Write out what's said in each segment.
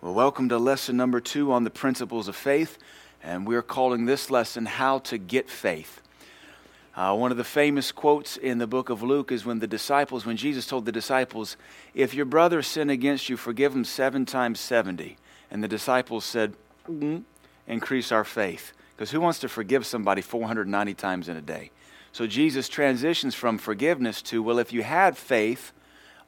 Well, welcome to lesson number two on the principles of faith, and we're calling this lesson How to Get Faith. Uh, one of the famous quotes in the book of Luke is when the disciples, when Jesus told the disciples, If your brother sin against you, forgive him seven times 70. And the disciples said, mm, Increase our faith. Because who wants to forgive somebody 490 times in a day? So Jesus transitions from forgiveness to, Well, if you had faith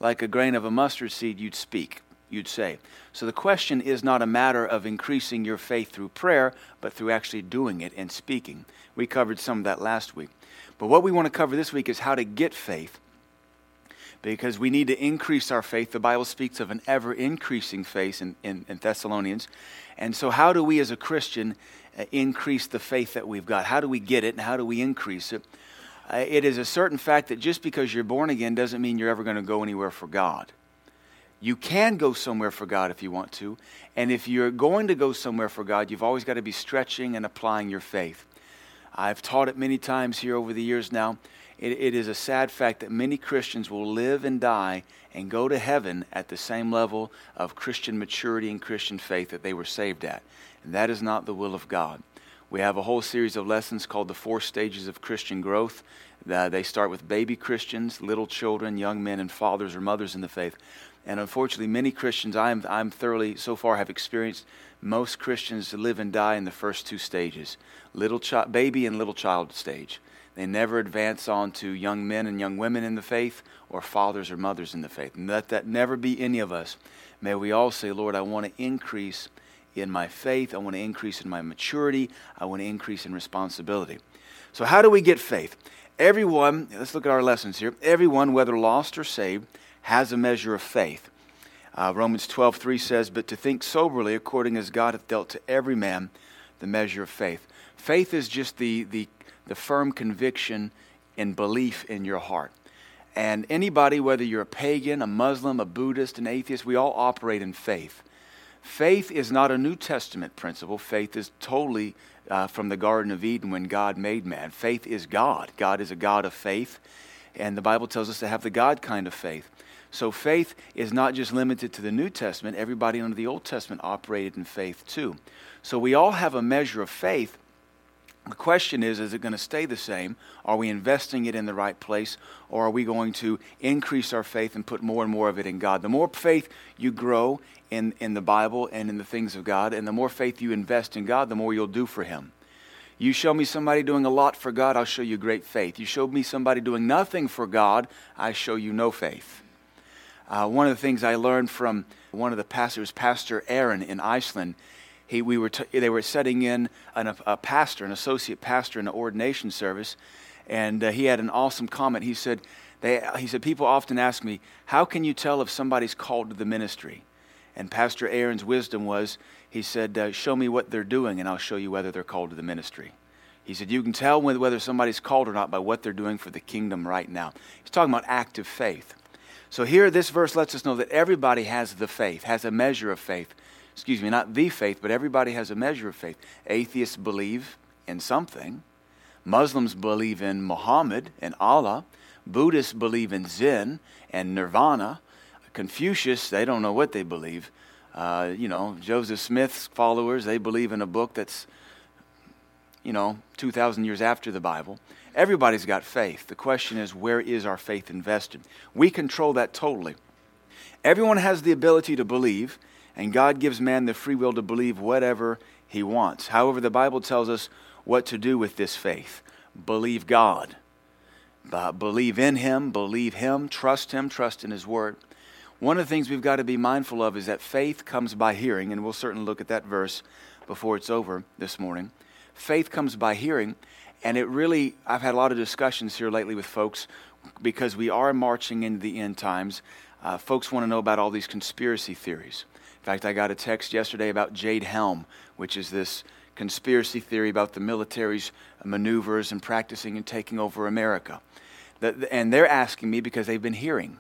like a grain of a mustard seed, you'd speak you'd say. So the question is not a matter of increasing your faith through prayer, but through actually doing it and speaking. We covered some of that last week. But what we want to cover this week is how to get faith. Because we need to increase our faith. The Bible speaks of an ever increasing faith in, in, in Thessalonians. And so, how do we as a Christian uh, increase the faith that we've got? How do we get it and how do we increase it? Uh, it is a certain fact that just because you're born again doesn't mean you're ever going to go anywhere for God. You can go somewhere for God if you want to. And if you're going to go somewhere for God, you've always got to be stretching and applying your faith. I've taught it many times here over the years now. It, it is a sad fact that many Christians will live and die and go to heaven at the same level of Christian maturity and Christian faith that they were saved at. And that is not the will of God. We have a whole series of lessons called the four stages of Christian growth. Uh, they start with baby Christians, little children, young men, and fathers or mothers in the faith. And unfortunately, many Christians, I'm, I'm thoroughly, so far, have experienced most Christians live and die in the first two stages little baby and little child stage. They never advance on to young men and young women in the faith or fathers or mothers in the faith. And let that never be any of us. May we all say, Lord, I want to increase in my faith. I want to increase in my maturity. I want to increase in responsibility. So, how do we get faith? Everyone, let's look at our lessons here. Everyone, whether lost or saved, has a measure of faith. Uh, Romans 12:3 says, "But to think soberly, according as God hath dealt to every man the measure of faith." Faith is just the the, the firm conviction and belief in your heart. And anybody, whether you're a pagan, a Muslim, a Buddhist, an atheist, we all operate in faith. Faith is not a New Testament principle. Faith is totally uh, from the Garden of Eden when God made man. Faith is God. God is a God of faith, and the Bible tells us to have the God kind of faith. So faith is not just limited to the New Testament, everybody under the Old Testament operated in faith too. So we all have a measure of faith. The question is, is it going to stay the same? Are we investing it in the right place? Or are we going to increase our faith and put more and more of it in God? The more faith you grow in, in the Bible and in the things of God, and the more faith you invest in God, the more you'll do for Him. You show me somebody doing a lot for God, I'll show you great faith. You show me somebody doing nothing for God, I show you no faith. Uh, one of the things I learned from one of the pastors, Pastor Aaron in Iceland, he, we were t- they were setting in an, a, pastor, an associate pastor in an ordination service, and uh, he had an awesome comment. He said, they, he said, people often ask me, how can you tell if somebody's called to the ministry? And Pastor Aaron's wisdom was, he said, uh, show me what they're doing, and I'll show you whether they're called to the ministry. He said, you can tell whether somebody's called or not by what they're doing for the kingdom right now. He's talking about active faith. So here, this verse lets us know that everybody has the faith, has a measure of faith. Excuse me, not the faith, but everybody has a measure of faith. Atheists believe in something. Muslims believe in Muhammad and Allah. Buddhists believe in Zen and Nirvana. Confucius, they don't know what they believe. Uh, you know, Joseph Smith's followers, they believe in a book that's, you know, 2,000 years after the Bible. Everybody's got faith. The question is, where is our faith invested? We control that totally. Everyone has the ability to believe, and God gives man the free will to believe whatever he wants. However, the Bible tells us what to do with this faith believe God. Believe in Him, believe Him, trust Him, trust in His Word. One of the things we've got to be mindful of is that faith comes by hearing, and we'll certainly look at that verse before it's over this morning. Faith comes by hearing, and it really, I've had a lot of discussions here lately with folks because we are marching into the end times. Uh, folks want to know about all these conspiracy theories. In fact, I got a text yesterday about Jade Helm, which is this conspiracy theory about the military's maneuvers and practicing and taking over America. and they're asking me because they've been hearing.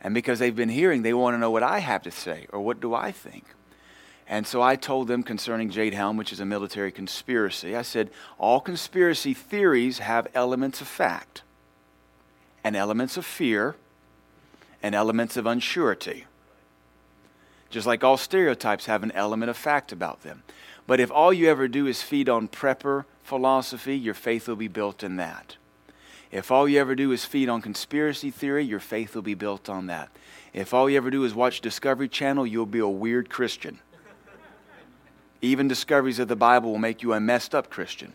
And because they've been hearing, they want to know what I have to say or what do I think. And so I told them concerning Jade Helm, which is a military conspiracy, I said, all conspiracy theories have elements of fact, and elements of fear, and elements of unsurety. just like all stereotypes have an element of fact about them. But if all you ever do is feed on prepper philosophy, your faith will be built in that. If all you ever do is feed on conspiracy theory, your faith will be built on that. If all you ever do is watch Discovery Channel, you'll be a weird Christian. Even discoveries of the Bible will make you a messed up Christian.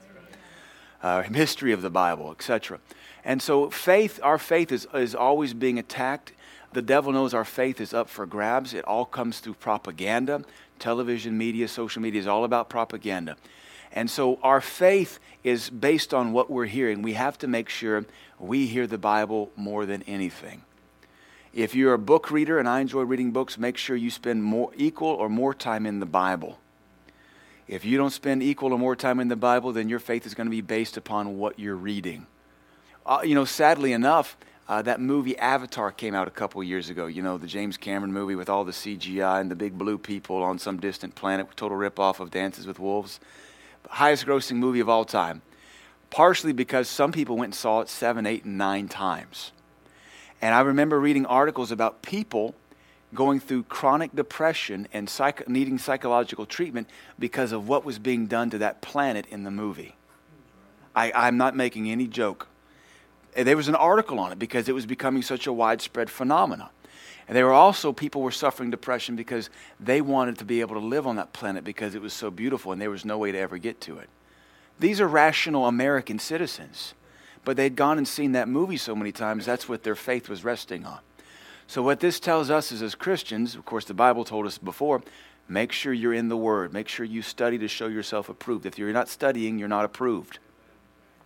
Uh, history of the Bible, etc. And so, faith, our faith is, is always being attacked. The devil knows our faith is up for grabs. It all comes through propaganda. Television, media, social media is all about propaganda. And so, our faith is based on what we're hearing. We have to make sure we hear the Bible more than anything. If you're a book reader, and I enjoy reading books, make sure you spend more, equal or more time in the Bible. If you don't spend equal or more time in the Bible, then your faith is going to be based upon what you're reading. Uh, you know, sadly enough, uh, that movie Avatar came out a couple years ago. You know, the James Cameron movie with all the CGI and the big blue people on some distant planet, total ripoff of Dances with Wolves. Highest grossing movie of all time. Partially because some people went and saw it seven, eight, and nine times. And I remember reading articles about people going through chronic depression and psych- needing psychological treatment because of what was being done to that planet in the movie. I, I'm not making any joke. There was an article on it because it was becoming such a widespread phenomenon. And there were also people were suffering depression because they wanted to be able to live on that planet because it was so beautiful and there was no way to ever get to it. These are rational American citizens, but they'd gone and seen that movie so many times, that's what their faith was resting on. So, what this tells us is as Christians, of course, the Bible told us before, make sure you're in the Word. Make sure you study to show yourself approved. If you're not studying, you're not approved.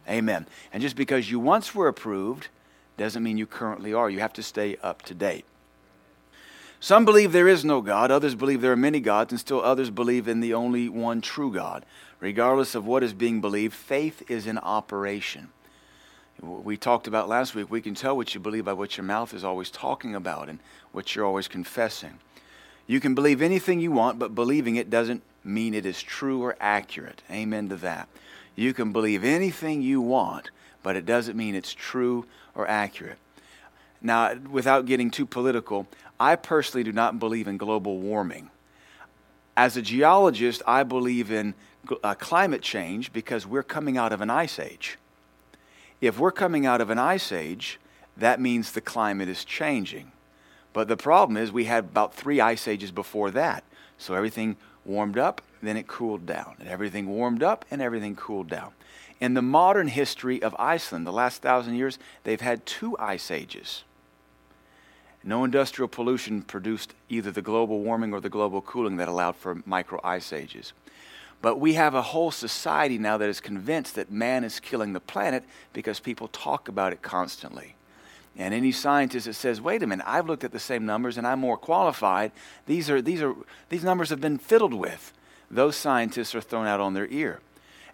Amen. And just because you once were approved doesn't mean you currently are. You have to stay up to date. Some believe there is no God, others believe there are many gods, and still others believe in the only one true God. Regardless of what is being believed, faith is in operation we talked about last week, we can tell what you believe by what your mouth is always talking about and what you're always confessing. You can believe anything you want, but believing it doesn't mean it is true or accurate. Amen to that. You can believe anything you want, but it doesn't mean it's true or accurate. Now, without getting too political, I personally do not believe in global warming. As a geologist, I believe in uh, climate change because we're coming out of an ice age. If we're coming out of an ice age, that means the climate is changing. But the problem is, we had about three ice ages before that. So everything warmed up, then it cooled down. And everything warmed up, and everything cooled down. In the modern history of Iceland, the last thousand years, they've had two ice ages. No industrial pollution produced either the global warming or the global cooling that allowed for micro ice ages. But we have a whole society now that is convinced that man is killing the planet because people talk about it constantly. And any scientist that says, wait a minute, I've looked at the same numbers and I'm more qualified, these, are, these, are, these numbers have been fiddled with. Those scientists are thrown out on their ear.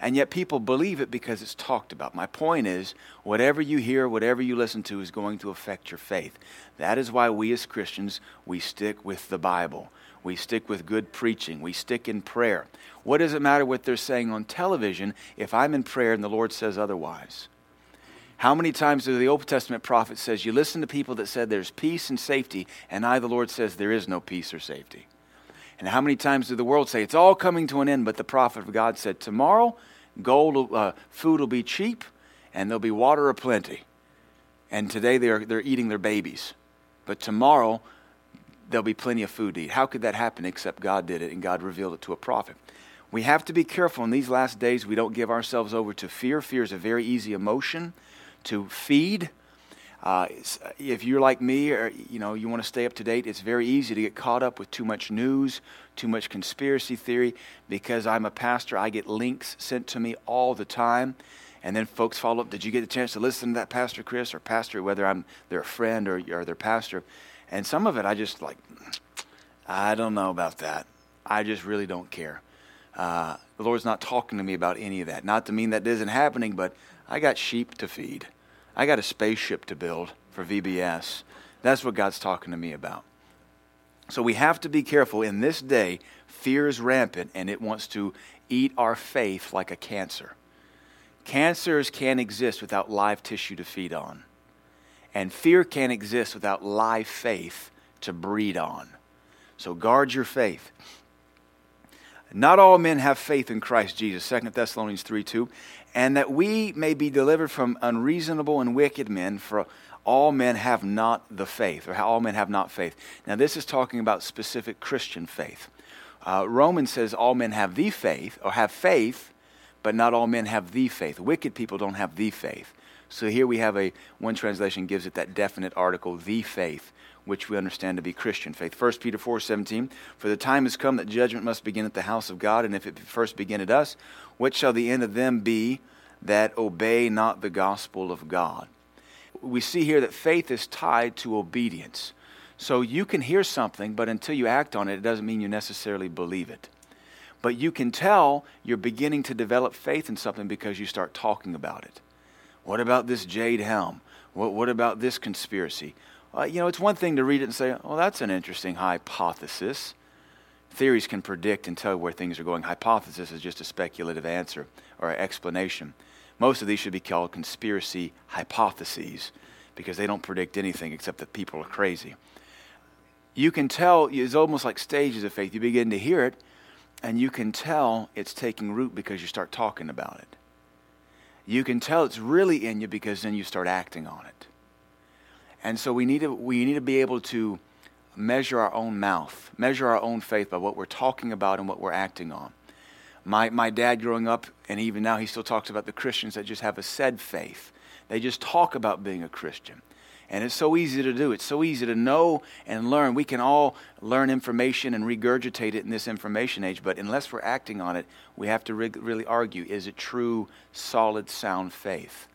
And yet people believe it because it's talked about. My point is, whatever you hear, whatever you listen to is going to affect your faith. That is why we as Christians, we stick with the Bible. We stick with good preaching. We stick in prayer. What does it matter what they're saying on television if I'm in prayer and the Lord says otherwise? How many times do the Old Testament prophet says, You listen to people that said there's peace and safety, and I, the Lord, says there is no peace or safety? And how many times do the world say it's all coming to an end, but the prophet of God said, Tomorrow, gold, uh, food will be cheap, and there'll be water aplenty. And today they're, they're eating their babies. But tomorrow, there'll be plenty of food to eat. How could that happen except God did it and God revealed it to a prophet? We have to be careful in these last days we don't give ourselves over to fear. Fear is a very easy emotion to feed. Uh, if you're like me or you know you want to stay up to date, it's very easy to get caught up with too much news, too much conspiracy theory. Because I'm a pastor, I get links sent to me all the time. And then folks follow up, did you get a chance to listen to that Pastor Chris or Pastor, whether I'm their friend or, or their pastor? And some of it I just like, I don't know about that. I just really don't care. Uh, the Lord's not talking to me about any of that. Not to mean that isn't happening, but I got sheep to feed. I got a spaceship to build for VBS. That's what God's talking to me about. So we have to be careful. In this day, fear is rampant and it wants to eat our faith like a cancer. Cancers can't exist without live tissue to feed on. And fear can't exist without live faith to breed on. So guard your faith. Not all men have faith in Christ Jesus, 2 Thessalonians 3 2, and that we may be delivered from unreasonable and wicked men, for all men have not the faith, or all men have not faith. Now, this is talking about specific Christian faith. Uh, Romans says all men have the faith, or have faith, but not all men have the faith. Wicked people don't have the faith. So here we have a, one translation gives it that definite article, the faith, which we understand to be Christian faith. 1 Peter 4 17, for the time has come that judgment must begin at the house of God, and if it first begin at us, what shall the end of them be that obey not the gospel of God? We see here that faith is tied to obedience. So you can hear something, but until you act on it, it doesn't mean you necessarily believe it. But you can tell you're beginning to develop faith in something because you start talking about it. What about this Jade Helm? What, what about this conspiracy? Uh, you know, it's one thing to read it and say, well, that's an interesting hypothesis. Theories can predict and tell where things are going. Hypothesis is just a speculative answer or explanation. Most of these should be called conspiracy hypotheses because they don't predict anything except that people are crazy. You can tell, it's almost like stages of faith. You begin to hear it, and you can tell it's taking root because you start talking about it. You can tell it's really in you because then you start acting on it. And so we need to, we need to be able to measure our own mouth, measure our own faith by what we're talking about and what we're acting on. My, my dad growing up, and even now, he still talks about the Christians that just have a said faith. They just talk about being a Christian. And it's so easy to do. It's so easy to know and learn. We can all learn information and regurgitate it in this information age, but unless we're acting on it, we have to really argue is it true, solid, sound faith?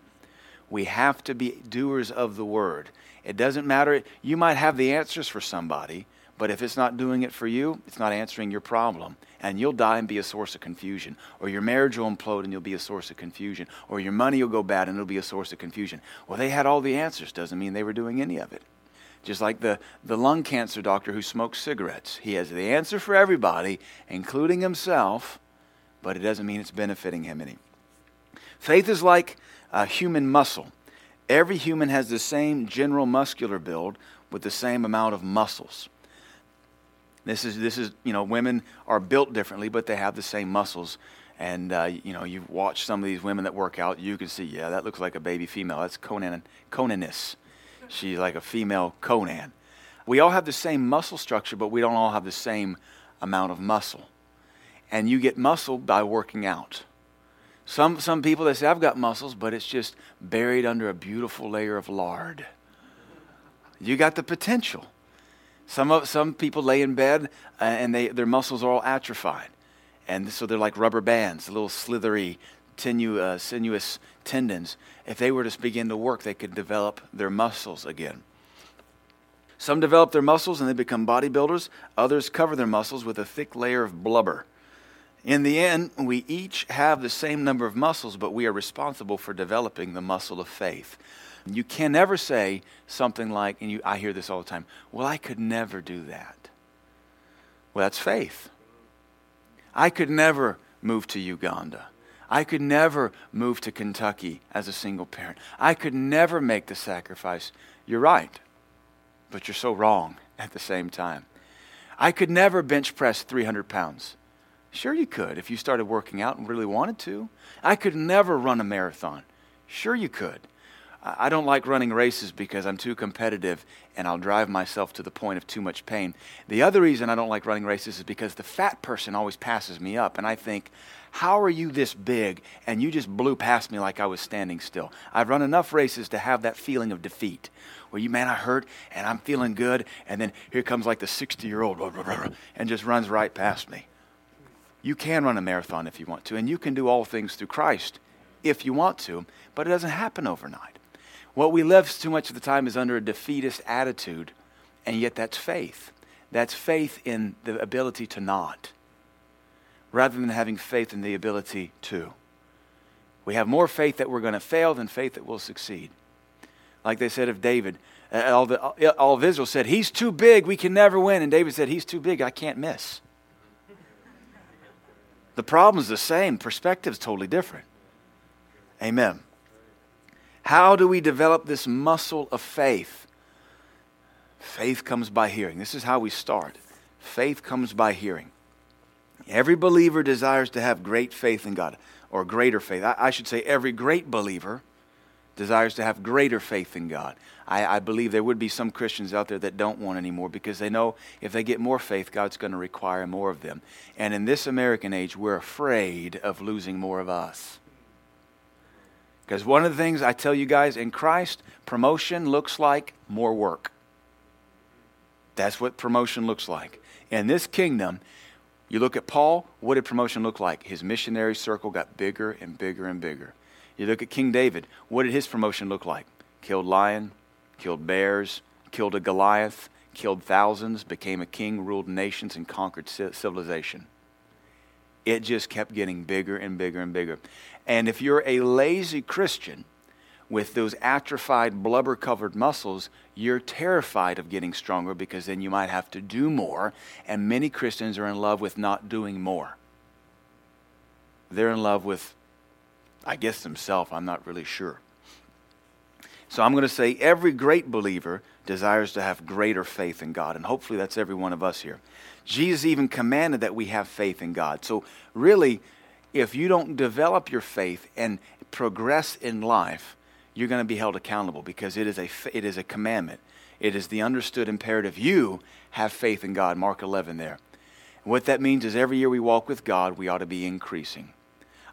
We have to be doers of the word. It doesn't matter. You might have the answers for somebody, but if it's not doing it for you, it's not answering your problem. And you'll die and be a source of confusion. Or your marriage will implode and you'll be a source of confusion. Or your money will go bad and it'll be a source of confusion. Well, they had all the answers. Doesn't mean they were doing any of it. Just like the, the lung cancer doctor who smokes cigarettes. He has the answer for everybody, including himself, but it doesn't mean it's benefiting him any. Faith is like a human muscle. Every human has the same general muscular build with the same amount of muscles. This is, this is, you know, women are built differently, but they have the same muscles. And, uh, you know, you watch some of these women that work out, you can see, yeah, that looks like a baby female. That's Conan, Conaness. She's like a female Conan. We all have the same muscle structure, but we don't all have the same amount of muscle. And you get muscle by working out. Some, some people, they say, I've got muscles, but it's just buried under a beautiful layer of lard. You got the potential. Some, of, some people lay in bed uh, and they, their muscles are all atrophied. And so they're like rubber bands, little slithery, tenu, uh, sinuous tendons. If they were to begin to work, they could develop their muscles again. Some develop their muscles and they become bodybuilders. Others cover their muscles with a thick layer of blubber. In the end, we each have the same number of muscles, but we are responsible for developing the muscle of faith. You can never say something like, and you, I hear this all the time, well, I could never do that. Well, that's faith. I could never move to Uganda. I could never move to Kentucky as a single parent. I could never make the sacrifice. You're right, but you're so wrong at the same time. I could never bench press 300 pounds. Sure, you could if you started working out and really wanted to. I could never run a marathon. Sure, you could. I don't like running races because I'm too competitive and I'll drive myself to the point of too much pain. The other reason I don't like running races is because the fat person always passes me up, and I think, how are you this big and you just blew past me like I was standing still? I've run enough races to have that feeling of defeat where you, man, I hurt and I'm feeling good, and then here comes like the 60 year old and just runs right past me. You can run a marathon if you want to, and you can do all things through Christ if you want to, but it doesn't happen overnight. What we live too much of the time is under a defeatist attitude, and yet that's faith. That's faith in the ability to not, rather than having faith in the ability to. We have more faith that we're going to fail than faith that we'll succeed. Like they said of David, uh, all, the, all of Israel said, He's too big, we can never win. And David said, He's too big, I can't miss. The problem's the same, perspective's totally different. Amen. How do we develop this muscle of faith? Faith comes by hearing. This is how we start. faith comes by hearing. Every believer desires to have great faith in God, or greater faith. I, I should say, every great believer desires to have greater faith in God. I, I, believe there would be some Christians out there that don't want any more because they know if they get more faith, God's going to require more of them. And in this American age, we're afraid of losing more of us. Because one of the things I tell you guys in Christ, promotion looks like more work. That's what promotion looks like. In this kingdom, you look at Paul, what did promotion look like? His missionary circle got bigger and bigger and bigger. You look at King David, what did his promotion look like? Killed lion, killed bears, killed a Goliath, killed thousands, became a king, ruled nations, and conquered civilization. It just kept getting bigger and bigger and bigger. And if you're a lazy Christian with those atrophied, blubber covered muscles, you're terrified of getting stronger because then you might have to do more. And many Christians are in love with not doing more. They're in love with I guess themselves. I'm not really sure. So I'm going to say every great believer desires to have greater faith in God, and hopefully that's every one of us here. Jesus even commanded that we have faith in God. So, really, if you don't develop your faith and progress in life, you're going to be held accountable because it is a, it is a commandment. It is the understood imperative. You have faith in God. Mark 11 there. And what that means is every year we walk with God, we ought to be increasing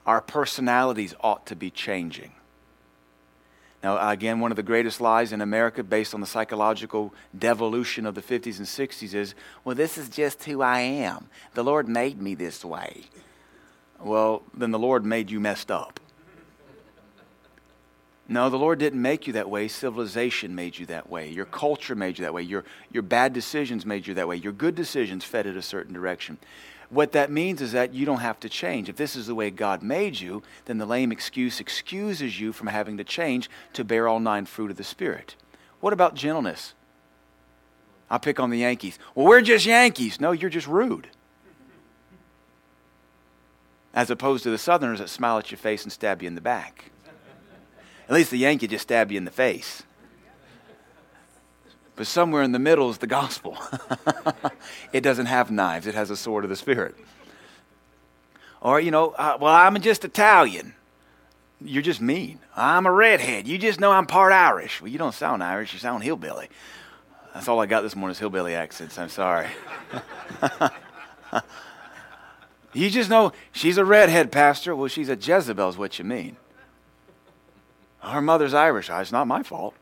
our personalities ought to be changing. Now, again, one of the greatest lies in America, based on the psychological devolution of the 50s and 60s, is well, this is just who I am. The Lord made me this way. Well, then the Lord made you messed up. No, the Lord didn't make you that way. Civilization made you that way. Your culture made you that way. Your, your bad decisions made you that way. Your good decisions fed it a certain direction. What that means is that you don't have to change. If this is the way God made you, then the lame excuse excuses you from having to change to bear all nine fruit of the Spirit. What about gentleness? I'll pick on the Yankees. Well, we're just Yankees. No, you're just rude. As opposed to the Southerners that smile at your face and stab you in the back. At least the Yankee just stab you in the face. But somewhere in the middle is the gospel. it doesn't have knives, it has a sword of the Spirit. Or, you know, uh, well, I'm just Italian. You're just mean. I'm a redhead. You just know I'm part Irish. Well, you don't sound Irish, you sound hillbilly. That's all I got this morning is hillbilly accents. I'm sorry. you just know she's a redhead, Pastor. Well, she's a Jezebel, is what you mean. Her mother's Irish. It's not my fault.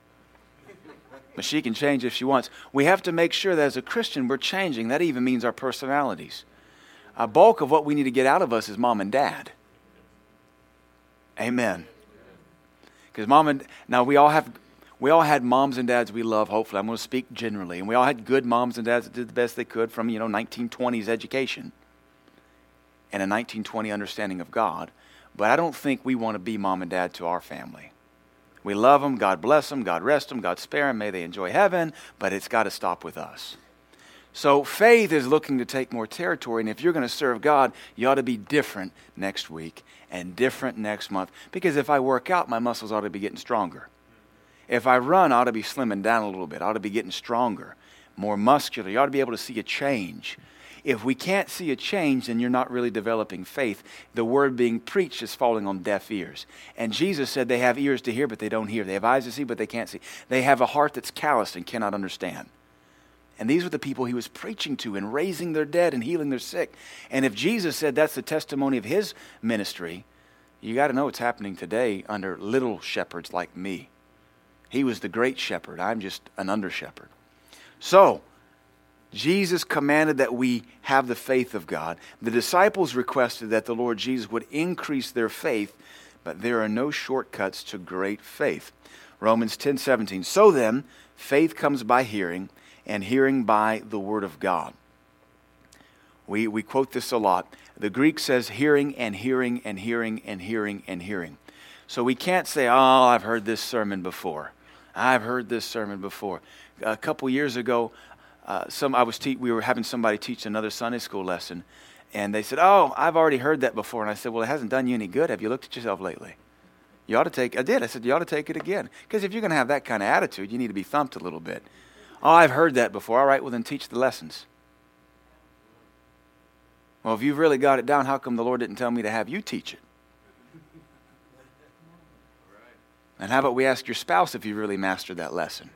But she can change if she wants. We have to make sure that as a Christian, we're changing. That even means our personalities. A bulk of what we need to get out of us is mom and dad. Amen. Because mom and now we all have we all had moms and dads we love, hopefully. I'm going to speak generally. And we all had good moms and dads that did the best they could from, you know, 1920s education and a 1920 understanding of God. But I don't think we want to be mom and dad to our family. We love them. God bless them. God rest them. God spare them. May they enjoy heaven. But it's got to stop with us. So faith is looking to take more territory. And if you're going to serve God, you ought to be different next week and different next month. Because if I work out, my muscles ought to be getting stronger. If I run, I ought to be slimming down a little bit. I ought to be getting stronger, more muscular. You ought to be able to see a change. If we can't see a change, then you're not really developing faith. The word being preached is falling on deaf ears. And Jesus said they have ears to hear, but they don't hear. They have eyes to see, but they can't see. They have a heart that's calloused and cannot understand. And these were the people he was preaching to and raising their dead and healing their sick. And if Jesus said that's the testimony of his ministry, you got to know what's happening today under little shepherds like me. He was the great shepherd. I'm just an under shepherd. So, Jesus commanded that we have the faith of God. The disciples requested that the Lord Jesus would increase their faith, but there are no shortcuts to great faith. Romans 10 17. So then, faith comes by hearing, and hearing by the word of God. We, we quote this a lot. The Greek says hearing and hearing and hearing and hearing and hearing. So we can't say, oh, I've heard this sermon before. I've heard this sermon before. A couple years ago, uh, some I was te- we were having somebody teach another Sunday school lesson, and they said, "Oh, I've already heard that before." And I said, "Well, it hasn't done you any good. Have you looked at yourself lately?" You ought to take. I did. I said, "You ought to take it again." Because if you're going to have that kind of attitude, you need to be thumped a little bit. Oh, I've heard that before. All right, well then teach the lessons. Well, if you've really got it down, how come the Lord didn't tell me to have you teach it? And how about we ask your spouse if you really mastered that lesson?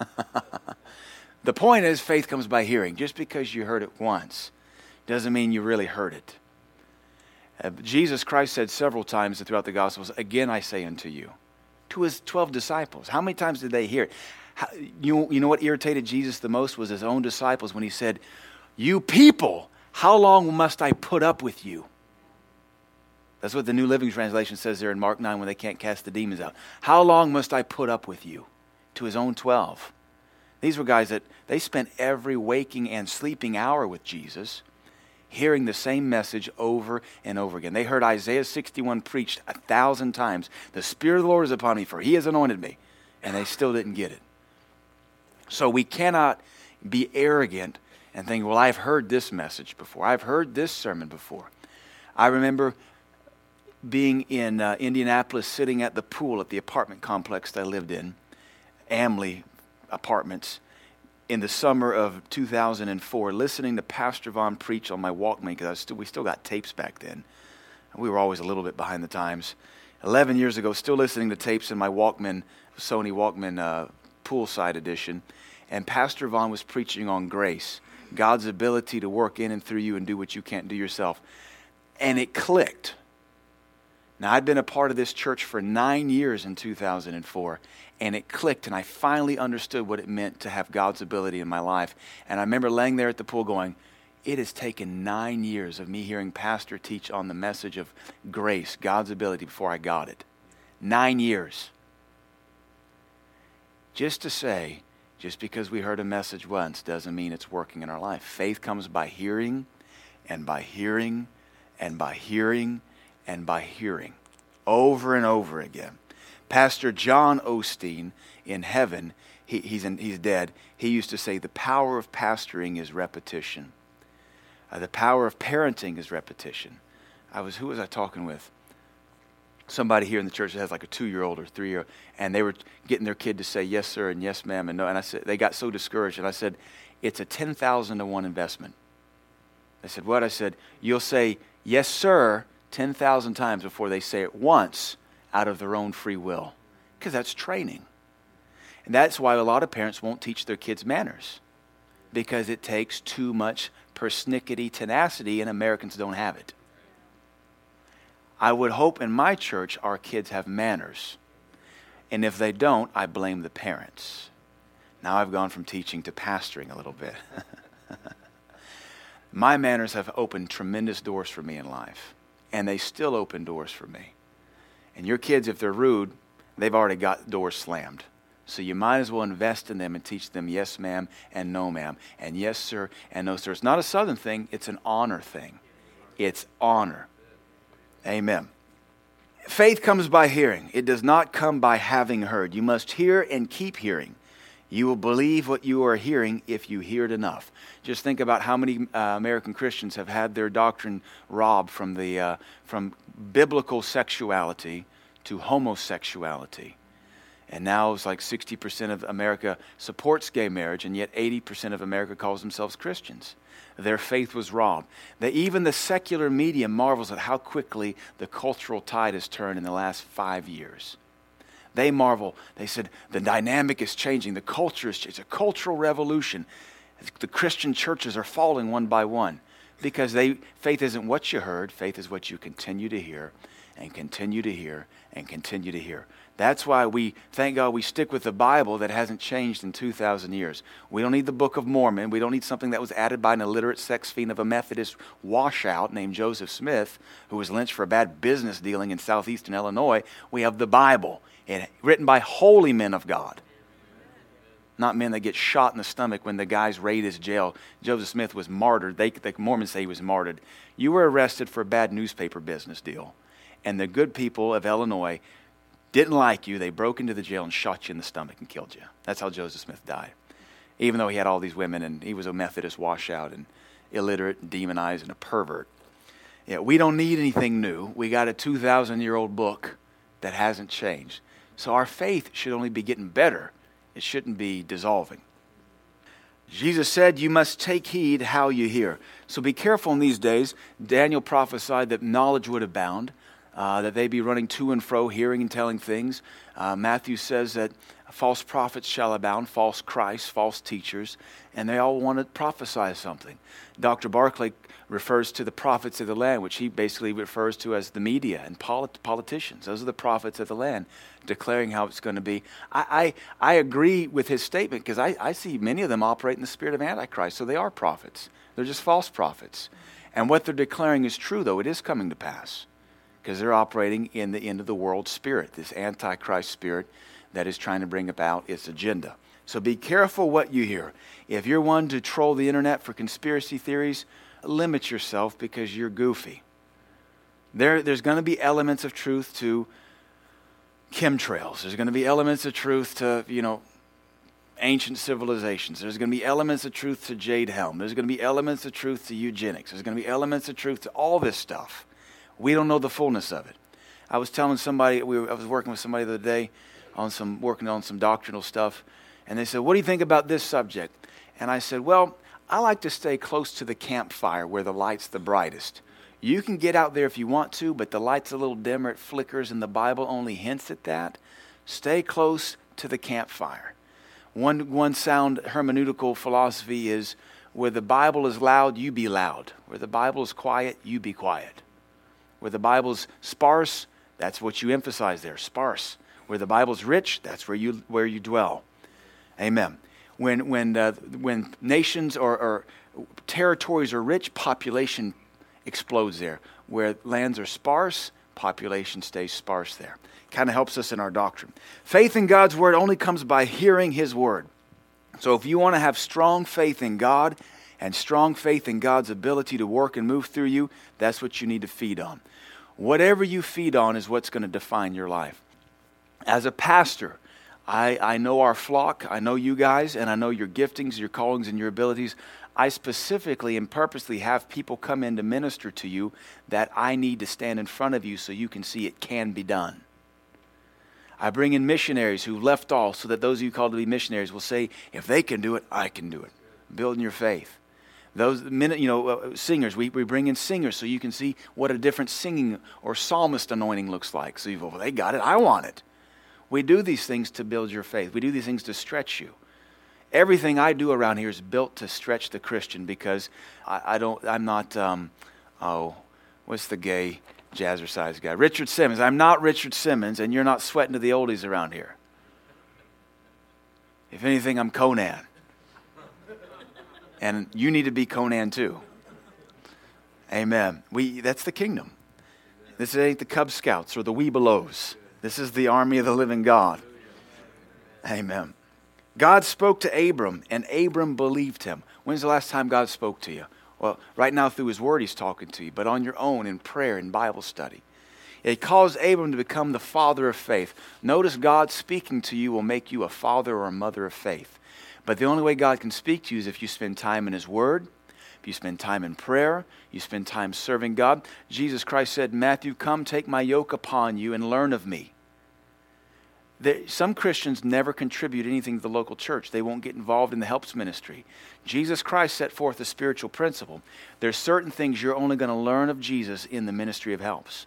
the point is, faith comes by hearing. Just because you heard it once doesn't mean you really heard it. Uh, Jesus Christ said several times throughout the Gospels, Again I say unto you, to his 12 disciples. How many times did they hear it? How, you, you know what irritated Jesus the most was his own disciples when he said, You people, how long must I put up with you? That's what the New Living Translation says there in Mark 9 when they can't cast the demons out. How long must I put up with you? To his own 12. These were guys that they spent every waking and sleeping hour with Jesus, hearing the same message over and over again. They heard Isaiah 61 preached a thousand times. The Spirit of the Lord is upon me, for he has anointed me. And they still didn't get it. So we cannot be arrogant and think, well, I've heard this message before. I've heard this sermon before. I remember being in uh, Indianapolis, sitting at the pool at the apartment complex that I lived in, Amley Apartments, in the summer of 2004, listening to Pastor Vaughn preach on my Walkman because we still got tapes back then. We were always a little bit behind the times. 11 years ago, still listening to tapes in my Walkman, Sony Walkman uh, poolside edition, and Pastor Vaughn was preaching on grace, God's ability to work in and through you and do what you can't do yourself. And it clicked now, I'd been a part of this church for nine years in 2004, and it clicked, and I finally understood what it meant to have God's ability in my life. And I remember laying there at the pool going, It has taken nine years of me hearing Pastor teach on the message of grace, God's ability, before I got it. Nine years. Just to say, just because we heard a message once doesn't mean it's working in our life. Faith comes by hearing, and by hearing, and by hearing and by hearing over and over again. Pastor John Osteen in heaven, he, he's, in, he's dead, he used to say, The power of pastoring is repetition. Uh, the power of parenting is repetition. I was, who was I talking with? Somebody here in the church that has like a two year old or three year and they were getting their kid to say yes, sir, and yes, ma'am, and no. And I said, they got so discouraged, and I said, It's a 10,000 to 1 investment. I said, What? I said, You'll say yes, sir, 10,000 times before they say it once out of their own free will. Because that's training. And that's why a lot of parents won't teach their kids manners. Because it takes too much persnickety tenacity, and Americans don't have it. I would hope in my church our kids have manners. And if they don't, I blame the parents. Now I've gone from teaching to pastoring a little bit. my manners have opened tremendous doors for me in life and they still open doors for me. And your kids, if they're rude, they've already got doors slammed. So you might as well invest in them and teach them yes, ma'am, and no, ma'am, and yes, sir, and no, sir. It's not a southern thing, it's an honor thing. It's honor. Amen. Faith comes by hearing, it does not come by having heard. You must hear and keep hearing. You will believe what you are hearing if you hear it enough. Just think about how many uh, American Christians have had their doctrine robbed from, the, uh, from biblical sexuality to homosexuality. And now it's like 60% of America supports gay marriage, and yet 80% of America calls themselves Christians. Their faith was robbed. That even the secular media marvels at how quickly the cultural tide has turned in the last five years. They marvel. They said, the dynamic is changing. The culture is changing. It's a cultural revolution. The Christian churches are falling one by one because they, faith isn't what you heard, faith is what you continue to hear and continue to hear and continue to hear. That's why we, thank God, we stick with the Bible that hasn't changed in 2,000 years. We don't need the Book of Mormon. We don't need something that was added by an illiterate sex fiend of a Methodist washout named Joseph Smith, who was lynched for a bad business dealing in southeastern Illinois. We have the Bible and written by holy men of God. Not men that get shot in the stomach when the guys raid his jail. Joseph Smith was martyred. They, the Mormons say he was martyred. You were arrested for a bad newspaper business deal. And the good people of Illinois didn't like you. They broke into the jail and shot you in the stomach and killed you. That's how Joseph Smith died. Even though he had all these women and he was a Methodist washout and illiterate and demonized and a pervert. Yeah, we don't need anything new. We got a 2,000 year old book that hasn't changed. So our faith should only be getting better, it shouldn't be dissolving. Jesus said, You must take heed how you hear. So be careful in these days. Daniel prophesied that knowledge would abound, uh, that they'd be running to and fro, hearing and telling things. Uh, Matthew says that false prophets shall abound, false Christs, false teachers, and they all want to prophesy something. Dr. Barclay refers to the prophets of the land, which he basically refers to as the media and polit- politicians. Those are the prophets of the land declaring how it's going to be. I, I, I agree with his statement because I, I see many of them operate in the spirit of Antichrist, so they are prophets. They're just false prophets. And what they're declaring is true, though. It is coming to pass because they're operating in the end of the world spirit, this Antichrist spirit that is trying to bring about its agenda. So be careful what you hear. If you're one to troll the internet for conspiracy theories, limit yourself because you're goofy. There, there's going to be elements of truth to chemtrails. There's going to be elements of truth to, you know, ancient civilizations. There's going to be elements of truth to Jade Helm. There's going to be elements of truth to eugenics. There's going to be elements of truth to all this stuff. We don't know the fullness of it. I was telling somebody, we were, I was working with somebody the other day on some, working on some doctrinal stuff, and they said, What do you think about this subject? And I said, Well, I like to stay close to the campfire where the light's the brightest. You can get out there if you want to, but the light's a little dimmer, it flickers, and the Bible only hints at that. Stay close to the campfire. One, one sound hermeneutical philosophy is where the Bible is loud, you be loud. Where the Bible is quiet, you be quiet. Where the Bible's sparse, that's what you emphasize there, sparse. Where the Bible's rich, that's where you, where you dwell. Amen when, when, uh, when nations or, or territories are rich, population explodes there. Where lands are sparse, population stays sparse there. Kind of helps us in our doctrine. Faith in God's word only comes by hearing his word. So if you want to have strong faith in God and strong faith in God's ability to work and move through you, that's what you need to feed on. Whatever you feed on is what's going to define your life. As a pastor, I, I know our flock, I know you guys, and I know your giftings, your callings, and your abilities. I specifically and purposely have people come in to minister to you that I need to stand in front of you so you can see it can be done. I bring in missionaries who left all so that those of you called to be missionaries will say, if they can do it, I can do it. Building your faith. Those you know, uh, singers, we, we bring in singers so you can see what a different singing or psalmist anointing looks like. So you've, well, they got it, I want it. We do these things to build your faith. We do these things to stretch you. Everything I do around here is built to stretch the Christian because I, I don't, I'm not, um, oh, what's the gay jazzercise guy? Richard Simmons. I'm not Richard Simmons, and you're not sweating to the oldies around here. If anything, I'm Conan. And you need to be Conan too. Amen. We, that's the kingdom. This ain't the Cub Scouts or the Webelos. This is the army of the living God. Amen. God spoke to Abram, and Abram believed him. When's the last time God spoke to you? Well, right now through his word, he's talking to you, but on your own in prayer and Bible study. It caused Abram to become the father of faith. Notice God speaking to you will make you a father or a mother of faith. But the only way God can speak to you is if you spend time in his word, you spend time in prayer, you spend time serving God. Jesus Christ said, Matthew, come take my yoke upon you and learn of me. Some Christians never contribute anything to the local church. They won't get involved in the helps ministry. Jesus Christ set forth a spiritual principle. There's certain things you're only going to learn of Jesus in the ministry of helps.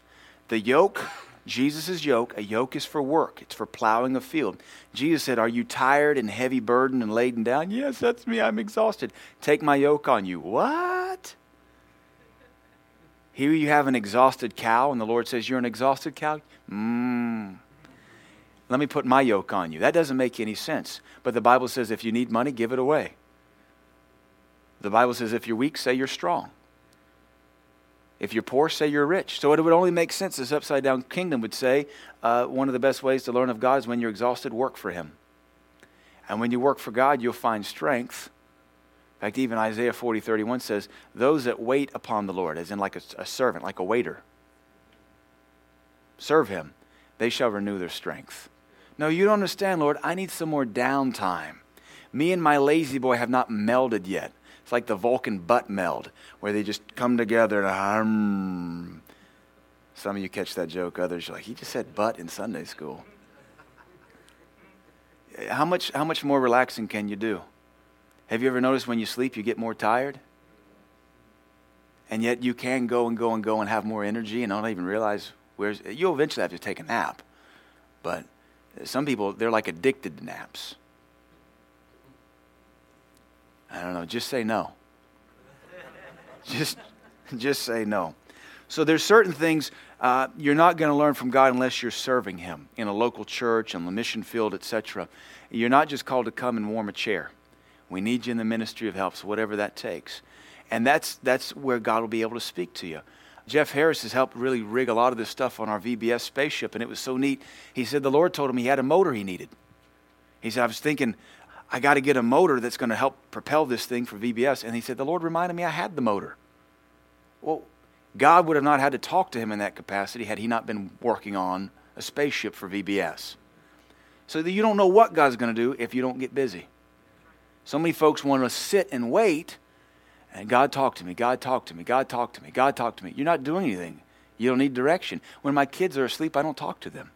The yoke, Jesus' yoke, a yoke is for work. It's for plowing a field. Jesus said, Are you tired and heavy burdened and laden down? Yes, that's me. I'm exhausted. Take my yoke on you. What? Here you have an exhausted cow, and the Lord says, You're an exhausted cow? Mmm. Let me put my yoke on you. That doesn't make any sense. But the Bible says if you need money, give it away. The Bible says if you're weak, say you're strong. If you're poor, say you're rich. So it would only make sense. This upside down kingdom would say uh, one of the best ways to learn of God is when you're exhausted, work for Him. And when you work for God, you'll find strength. In fact, even Isaiah 40, 31 says, Those that wait upon the Lord, as in like a, a servant, like a waiter, serve Him, they shall renew their strength. No, you don't understand, Lord. I need some more downtime. Me and my La-Z-Boy have not melded yet. It's like the Vulcan butt meld, where they just come together and um, some of you catch that joke. Others are like, he just said butt in Sunday school. How much, how much more relaxing can you do? Have you ever noticed when you sleep, you get more tired? And yet you can go and go and go and have more energy and don't even realize where's. You'll eventually have to take a nap. But some people, they're like addicted to naps. I don't know. Just say no. just, just say no. So there's certain things uh, you're not going to learn from God unless you're serving Him in a local church, on the mission field, etc. You're not just called to come and warm a chair. We need you in the ministry of helps, whatever that takes. And that's, that's where God will be able to speak to you. Jeff Harris has helped really rig a lot of this stuff on our VBS spaceship, and it was so neat. He said the Lord told him he had a motor he needed. He said, I was thinking, I got to get a motor that's going to help propel this thing for VBS. And he said, The Lord reminded me I had the motor. Well, God would have not had to talk to him in that capacity had he not been working on a spaceship for VBS. So that you don't know what God's going to do if you don't get busy. So many folks want to sit and wait, and God talk to me, God talk to me, God talk to me, God talk to me. You're not doing anything. You don't need direction. When my kids are asleep, I don't talk to them.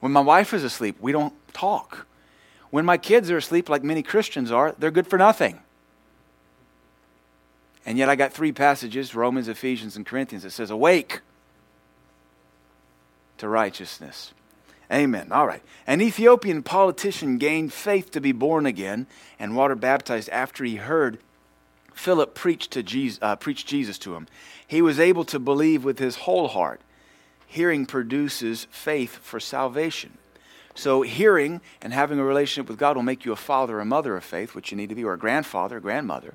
When my wife is asleep, we don't talk. When my kids are asleep, like many Christians are, they're good for nothing. And yet I got three passages Romans, Ephesians, and Corinthians that says, Awake to righteousness. Amen. All right. An Ethiopian politician gained faith to be born again and water baptized after he heard Philip preach, to Jesus, uh, preach Jesus to him. He was able to believe with his whole heart. Hearing produces faith for salvation. So, hearing and having a relationship with God will make you a father or mother of faith, which you need to be, or a grandfather, a grandmother.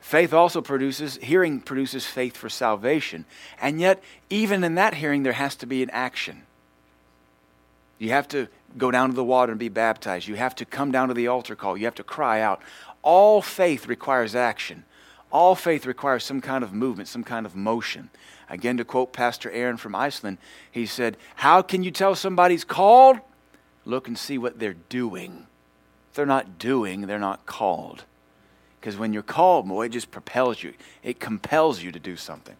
Faith also produces, hearing produces faith for salvation. And yet, even in that hearing, there has to be an action. You have to go down to the water and be baptized. You have to come down to the altar call. You have to cry out. All faith requires action. All faith requires some kind of movement, some kind of motion. Again, to quote Pastor Aaron from Iceland, he said, How can you tell somebody's called? Look and see what they're doing. If they're not doing, they're not called. Because when you're called, boy, it just propels you, it compels you to do something.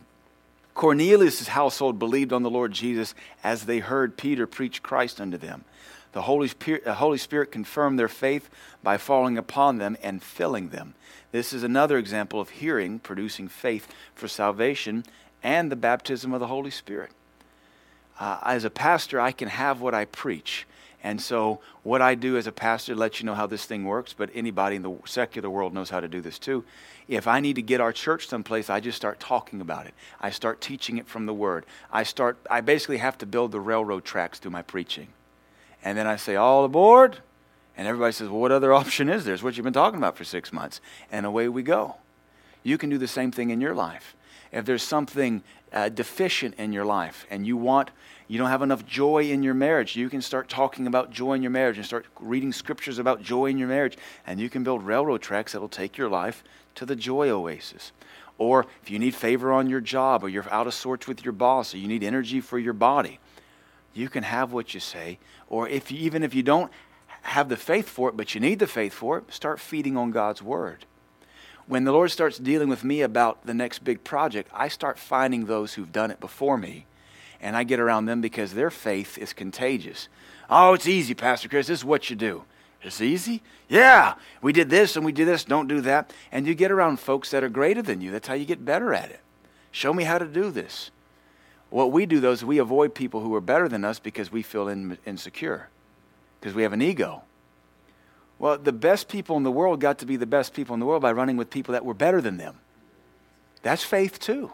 Cornelius' household believed on the Lord Jesus as they heard Peter preach Christ unto them. The Holy Spirit, the Holy Spirit confirmed their faith by falling upon them and filling them. This is another example of hearing producing faith for salvation and the baptism of the Holy Spirit. Uh, as a pastor, I can have what I preach. And so, what I do as a pastor lets you know how this thing works, but anybody in the secular world knows how to do this too. If I need to get our church someplace, I just start talking about it. I start teaching it from the Word. I start. I basically have to build the railroad tracks through my preaching, and then I say, "All aboard!" And everybody says, "Well, what other option is there? It's what you've been talking about for six months." And away we go. You can do the same thing in your life. If there's something uh, deficient in your life, and you want you don't have enough joy in your marriage, you can start talking about joy in your marriage and start reading scriptures about joy in your marriage. And you can build railroad tracks that will take your life to the joy oasis. Or if you need favor on your job, or you're out of sorts with your boss, or you need energy for your body, you can have what you say. Or if you, even if you don't have the faith for it, but you need the faith for it, start feeding on God's word. When the Lord starts dealing with me about the next big project, I start finding those who've done it before me and I get around them because their faith is contagious. Oh, it's easy, Pastor Chris. This is what you do. It's easy? Yeah. We did this and we did this. Don't do that. And you get around folks that are greater than you. That's how you get better at it. Show me how to do this. What we do, though, is we avoid people who are better than us because we feel in, insecure, because we have an ego. Well, the best people in the world got to be the best people in the world by running with people that were better than them. That's faith, too.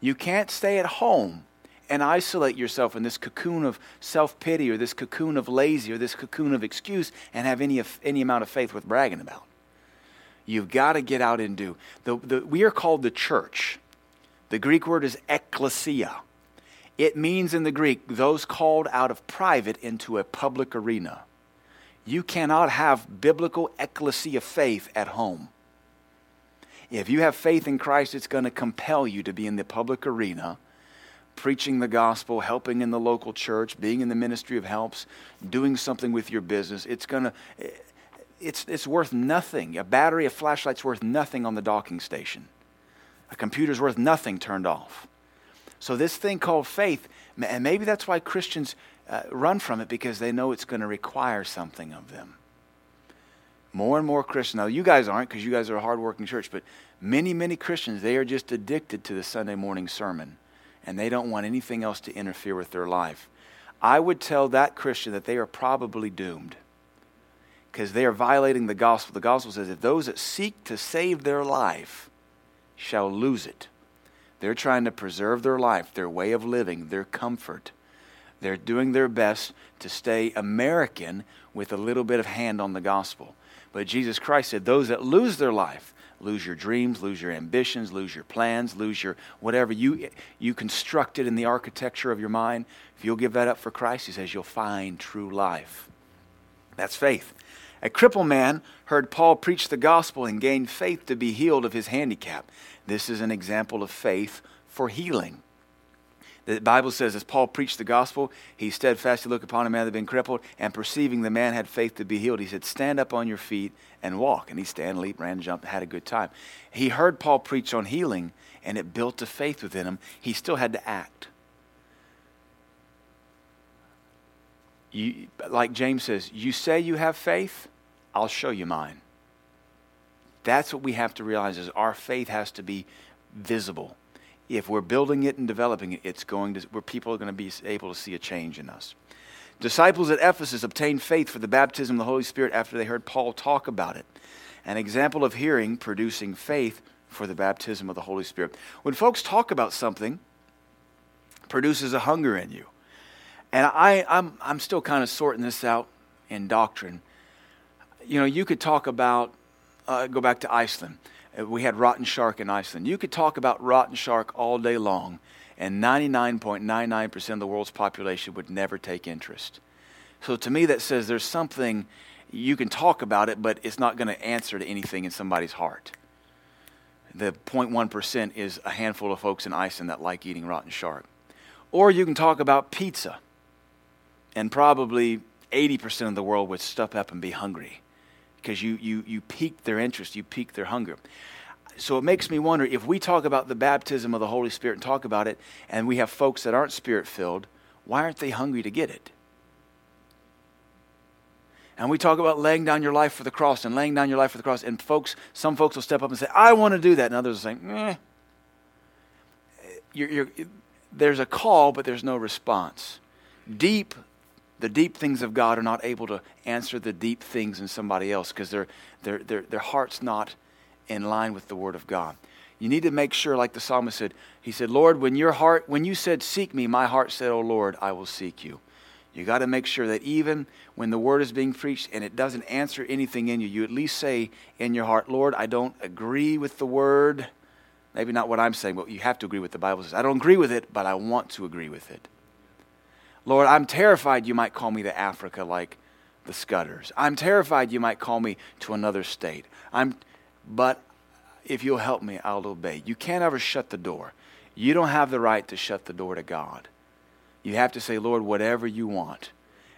You can't stay at home and isolate yourself in this cocoon of self pity or this cocoon of lazy or this cocoon of excuse and have any, any amount of faith worth bragging about. You've got to get out and do. The, the, we are called the church. The Greek word is ekklesia. It means in the Greek those called out of private into a public arena. You cannot have biblical ecclesia faith at home. If you have faith in Christ, it's going to compel you to be in the public arena preaching the gospel, helping in the local church, being in the ministry of helps, doing something with your business, it's going to it's, it's worth nothing. A battery, a flashlight's worth nothing on the docking station. A computer's worth nothing turned off. So, this thing called faith, and maybe that's why Christians uh, run from it because they know it's going to require something of them. More and more Christians, now you guys aren't because you guys are a hardworking church, but many, many Christians, they are just addicted to the Sunday morning sermon and they don't want anything else to interfere with their life. I would tell that Christian that they are probably doomed because they are violating the gospel. The gospel says, if those that seek to save their life shall lose it. They're trying to preserve their life, their way of living, their comfort. They're doing their best to stay American with a little bit of hand on the gospel. But Jesus Christ said, Those that lose their life, lose your dreams, lose your ambitions, lose your plans, lose your whatever you, you constructed in the architecture of your mind, if you'll give that up for Christ, he says, you'll find true life. That's faith. A crippled man heard Paul preach the gospel and gained faith to be healed of his handicap. This is an example of faith for healing. The Bible says, as Paul preached the gospel, he steadfastly looked upon a man that had been crippled, and perceiving the man had faith to be healed, he said, Stand up on your feet and walk. And he stand, leap, ran, jumped, had a good time. He heard Paul preach on healing, and it built a faith within him. He still had to act. You, like James says, You say you have faith, I'll show you mine. That's what we have to realize is our faith has to be visible. If we're building it and developing it, it's going to where people are going to be able to see a change in us. Disciples at Ephesus obtained faith for the baptism of the Holy Spirit after they heard Paul talk about it. An example of hearing producing faith for the baptism of the Holy Spirit. When folks talk about something, produces a hunger in you. And I, I'm, I'm still kind of sorting this out in doctrine. You know, you could talk about uh, go back to Iceland. Uh, we had rotten shark in Iceland. You could talk about rotten shark all day long, and 99.99% of the world's population would never take interest. So to me, that says there's something you can talk about it, but it's not going to answer to anything in somebody's heart. The 0.1% is a handful of folks in Iceland that like eating rotten shark. Or you can talk about pizza, and probably 80% of the world would step up and be hungry because you, you, you pique their interest, you pique their hunger. So it makes me wonder if we talk about the baptism of the Holy Spirit and talk about it, and we have folks that aren't spirit filled, why aren't they hungry to get it? And we talk about laying down your life for the cross and laying down your life for the cross, and folks, some folks will step up and say, I want to do that, and others will say, eh. You're, you're, there's a call, but there's no response. Deep the deep things of God are not able to answer the deep things in somebody else because their, their, their, their heart's not in line with the Word of God. You need to make sure, like the psalmist said, he said, Lord, when your heart, when you said, seek me, my heart said, Oh Lord, I will seek you. You got to make sure that even when the word is being preached and it doesn't answer anything in you, you at least say in your heart, Lord, I don't agree with the word. Maybe not what I'm saying, but you have to agree with the Bible says. I don't agree with it, but I want to agree with it. Lord, I'm terrified you might call me to Africa like the Scudders. I'm terrified you might call me to another state. I'm, but if you'll help me, I'll obey. You can't ever shut the door. You don't have the right to shut the door to God. You have to say, Lord, whatever you want.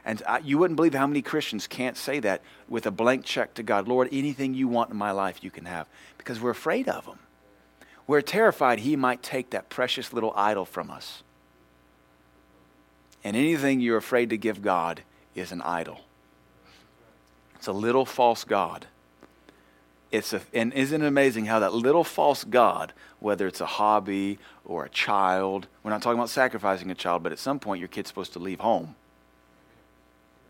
And I, you wouldn't believe how many Christians can't say that with a blank check to God. Lord, anything you want in my life, you can have. Because we're afraid of Him. We're terrified He might take that precious little idol from us. And anything you're afraid to give God is an idol. It's a little false God. It's a, and isn't it amazing how that little false God, whether it's a hobby or a child, we're not talking about sacrificing a child, but at some point your kid's supposed to leave home.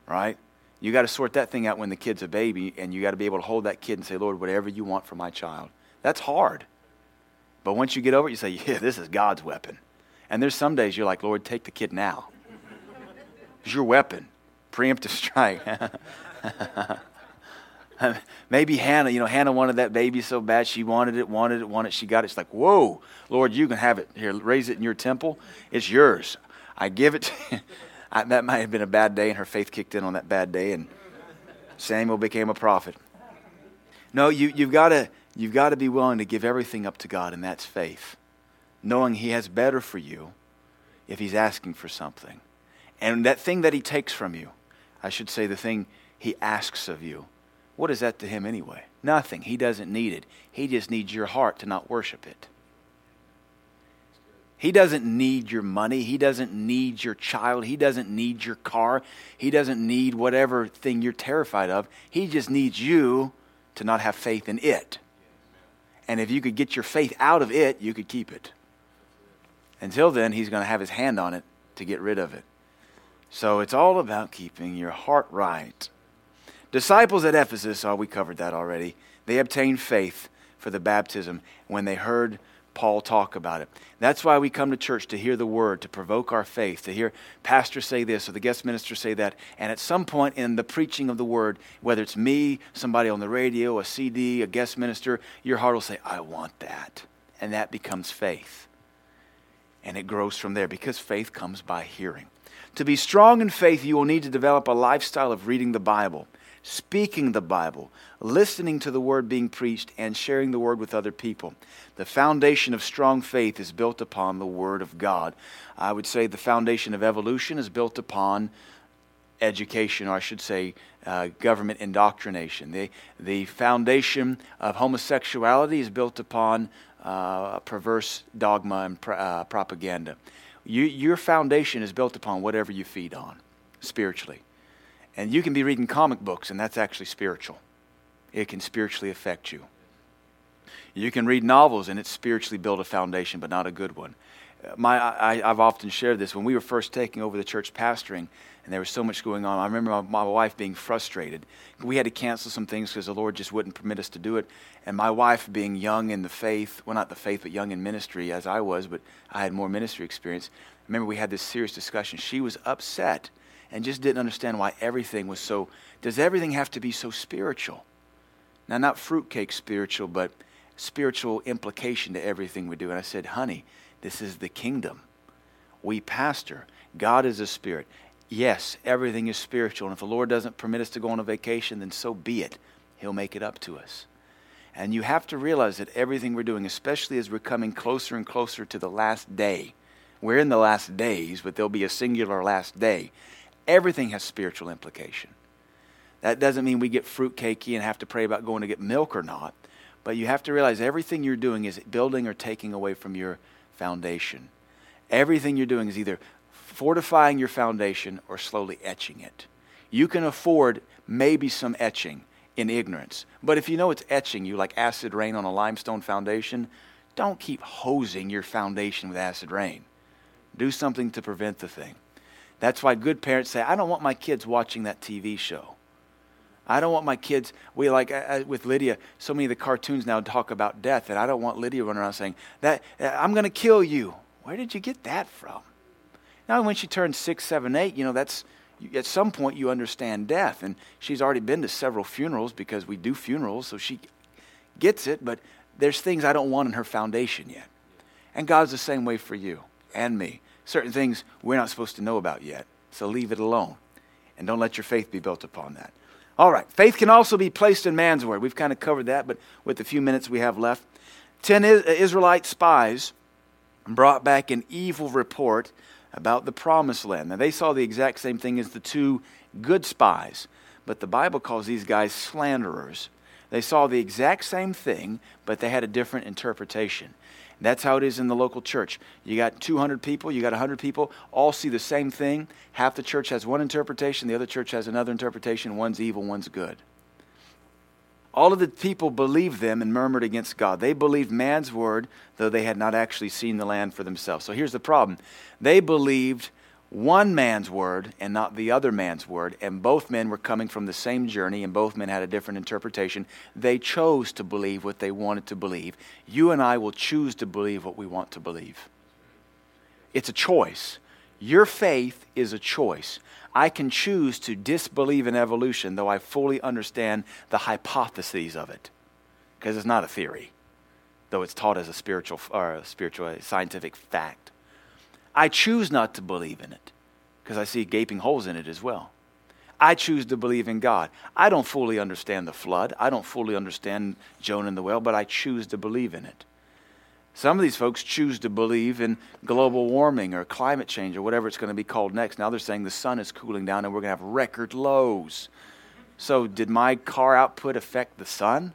Right? You got to sort that thing out when the kid's a baby, and you got to be able to hold that kid and say, Lord, whatever you want for my child. That's hard. But once you get over it, you say, Yeah, this is God's weapon. And there's some days you're like, Lord, take the kid now. It's your weapon. Preemptive strike. Maybe Hannah, you know, Hannah wanted that baby so bad. She wanted it, wanted it, wanted it. She got it. She's like, whoa, Lord, you can have it. Here, raise it in your temple. It's yours. I give it. I, that might have been a bad day, and her faith kicked in on that bad day, and Samuel became a prophet. No, you, you've got to you've got to be willing to give everything up to God, and that's faith, knowing He has better for you if He's asking for something. And that thing that he takes from you, I should say the thing he asks of you, what is that to him anyway? Nothing. He doesn't need it. He just needs your heart to not worship it. He doesn't need your money. He doesn't need your child. He doesn't need your car. He doesn't need whatever thing you're terrified of. He just needs you to not have faith in it. And if you could get your faith out of it, you could keep it. Until then, he's going to have his hand on it to get rid of it. So it's all about keeping your heart right. Disciples at Ephesus, oh, we covered that already. They obtained faith for the baptism when they heard Paul talk about it. That's why we come to church to hear the word, to provoke our faith, to hear pastors say this or the guest minister say that. And at some point in the preaching of the word, whether it's me, somebody on the radio, a CD, a guest minister, your heart will say, I want that. And that becomes faith. And it grows from there because faith comes by hearing. To be strong in faith, you will need to develop a lifestyle of reading the Bible speaking the Bible, listening to the word being preached, and sharing the word with other people. The foundation of strong faith is built upon the word of God. I would say the foundation of evolution is built upon education, or I should say, uh, government indoctrination. The, the foundation of homosexuality is built upon uh, perverse dogma and pr- uh, propaganda. You, your foundation is built upon whatever you feed on spiritually. And you can be reading comic books, and that's actually spiritual. It can spiritually affect you. You can read novels, and it spiritually build a foundation, but not a good one. My, I, have often shared this. When we were first taking over the church pastoring, and there was so much going on, I remember my, my wife being frustrated. We had to cancel some things because the Lord just wouldn't permit us to do it. And my wife, being young in the faith, well, not the faith, but young in ministry, as I was, but I had more ministry experience. I remember we had this serious discussion. She was upset and just didn't understand why everything was so. Does everything have to be so spiritual? Now, not fruitcake spiritual, but spiritual implication to everything we do. And I said, honey, this is the kingdom. We pastor. God is a spirit. Yes, everything is spiritual. And if the Lord doesn't permit us to go on a vacation, then so be it. He'll make it up to us. And you have to realize that everything we're doing, especially as we're coming closer and closer to the last day, we're in the last days, but there'll be a singular last day. Everything has spiritual implication. That doesn't mean we get fruitcakey and have to pray about going to get milk or not. But you have to realize everything you're doing is building or taking away from your foundation. Everything you're doing is either fortifying your foundation or slowly etching it. You can afford maybe some etching in ignorance. But if you know it's etching you like acid rain on a limestone foundation, don't keep hosing your foundation with acid rain. Do something to prevent the thing. That's why good parents say, I don't want my kids watching that TV show. I don't want my kids, we like uh, uh, with Lydia, so many of the cartoons now talk about death, and I don't want Lydia running around saying, that, uh, I'm going to kill you. Where did you get that from? Now, when she turns six, seven, eight, you know, that's, at some point you understand death. And she's already been to several funerals because we do funerals, so she gets it, but there's things I don't want in her foundation yet. And God's the same way for you and me certain things we're not supposed to know about yet. So leave it alone. And don't let your faith be built upon that. All right. Faith can also be placed in man's word. We've kind of covered that, but with the few minutes we have left. Ten Israelite spies brought back an evil report about the promised land. Now, they saw the exact same thing as the two good spies, but the Bible calls these guys slanderers. They saw the exact same thing, but they had a different interpretation. That's how it is in the local church. You got 200 people, you got 100 people, all see the same thing. Half the church has one interpretation, the other church has another interpretation. One's evil, one's good. All of the people believed them and murmured against God. They believed man's word, though they had not actually seen the land for themselves. So here's the problem they believed one man's word and not the other man's word, and both men were coming from the same journey, and both men had a different interpretation. They chose to believe what they wanted to believe. You and I will choose to believe what we want to believe. It's a choice. Your faith is a choice. I can choose to disbelieve in evolution, though I fully understand the hypotheses of it, because it's not a theory, though it's taught as a spiritual or a spiritual scientific fact. I choose not to believe in it because I see gaping holes in it as well. I choose to believe in God. I don't fully understand the flood. I don't fully understand Jonah and the whale, but I choose to believe in it. Some of these folks choose to believe in global warming or climate change or whatever it's going to be called next. Now they're saying the sun is cooling down and we're going to have record lows. So, did my car output affect the sun?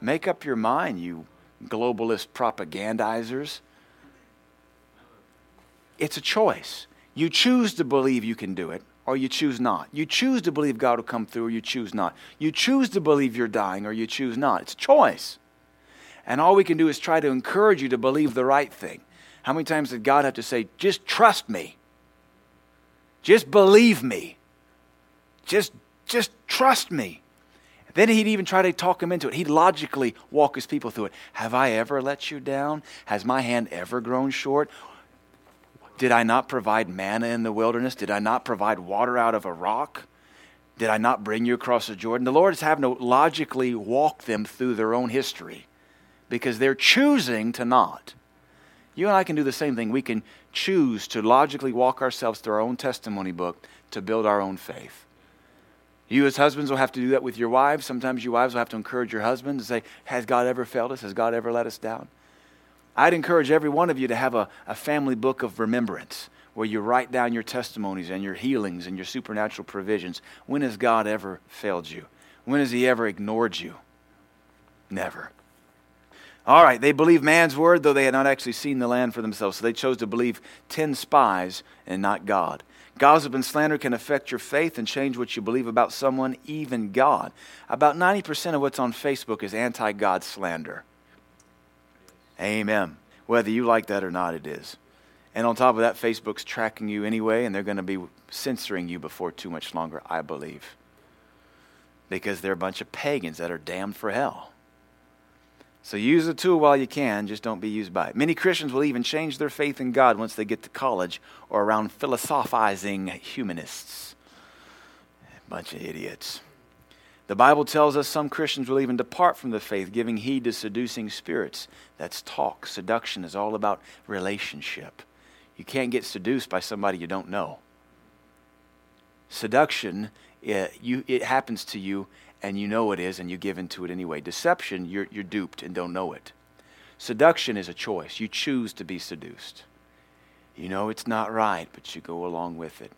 Make up your mind, you globalist propagandizers. It's a choice. You choose to believe you can do it, or you choose not. You choose to believe God will come through, or you choose not. You choose to believe you're dying, or you choose not. It's a choice. And all we can do is try to encourage you to believe the right thing. How many times did God have to say, just trust me? Just believe me. Just, just trust me. Then he'd even try to talk him into it. He'd logically walk his people through it. Have I ever let you down? Has my hand ever grown short? Did I not provide manna in the wilderness? Did I not provide water out of a rock? Did I not bring you across the Jordan? The Lord is having to logically walk them through their own history because they're choosing to not. You and I can do the same thing. We can choose to logically walk ourselves through our own testimony book to build our own faith. You, as husbands, will have to do that with your wives. Sometimes you wives will have to encourage your husband to say, Has God ever failed us? Has God ever let us down? I'd encourage every one of you to have a, a family book of remembrance where you write down your testimonies and your healings and your supernatural provisions. When has God ever failed you? When has He ever ignored you? Never. All right, they believed man's word, though they had not actually seen the land for themselves. So they chose to believe 10 spies and not God. Gossip and slander can affect your faith and change what you believe about someone, even God. About 90% of what's on Facebook is anti God slander. Amen. Whether you like that or not, it is. And on top of that, Facebook's tracking you anyway, and they're going to be censoring you before too much longer, I believe. Because they're a bunch of pagans that are damned for hell. So use the tool while you can, just don't be used by it. Many Christians will even change their faith in God once they get to college or around philosophizing humanists. A bunch of idiots. The Bible tells us some Christians will even depart from the faith, giving heed to seducing spirits. That's talk. Seduction is all about relationship. You can't get seduced by somebody you don't know. Seduction, it, you, it happens to you and you know it is and you give into it anyway. Deception, you're, you're duped and don't know it. Seduction is a choice. You choose to be seduced. You know it's not right, but you go along with it.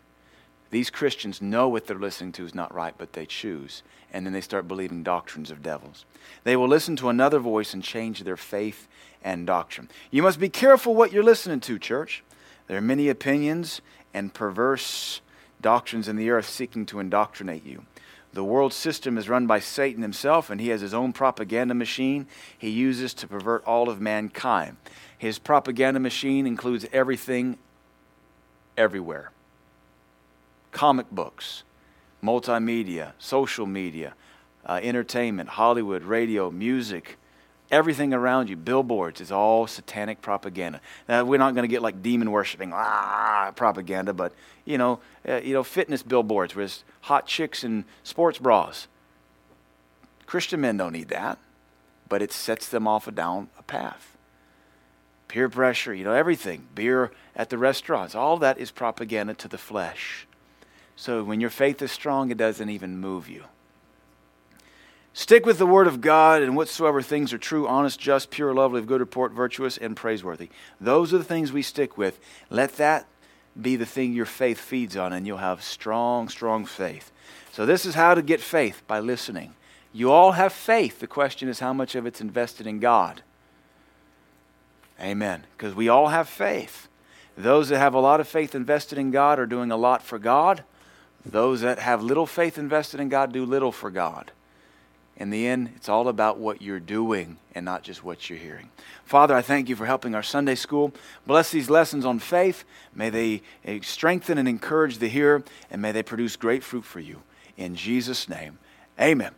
These Christians know what they're listening to is not right, but they choose. And then they start believing doctrines of devils. They will listen to another voice and change their faith and doctrine. You must be careful what you're listening to, church. There are many opinions and perverse doctrines in the earth seeking to indoctrinate you. The world system is run by Satan himself, and he has his own propaganda machine he uses to pervert all of mankind. His propaganda machine includes everything everywhere comic books, multimedia, social media, uh, entertainment, Hollywood, radio, music everything around you, billboards, is all satanic propaganda. Now, we're not going to get like demon worshiping ah, propaganda, but you know, uh, you know, fitness billboards with hot chicks and sports bras. Christian men don't need that, but it sets them off a down a path. Peer pressure, you know, everything. Beer at the restaurants, all that is propaganda to the flesh. So when your faith is strong, it doesn't even move you. Stick with the word of God and whatsoever things are true, honest, just, pure, lovely, of good report, virtuous, and praiseworthy. Those are the things we stick with. Let that be the thing your faith feeds on, and you'll have strong, strong faith. So, this is how to get faith by listening. You all have faith. The question is how much of it's invested in God. Amen. Because we all have faith. Those that have a lot of faith invested in God are doing a lot for God. Those that have little faith invested in God do little for God. In the end, it's all about what you're doing and not just what you're hearing. Father, I thank you for helping our Sunday school. Bless these lessons on faith. May they eh, strengthen and encourage the hearer, and may they produce great fruit for you. In Jesus' name, amen.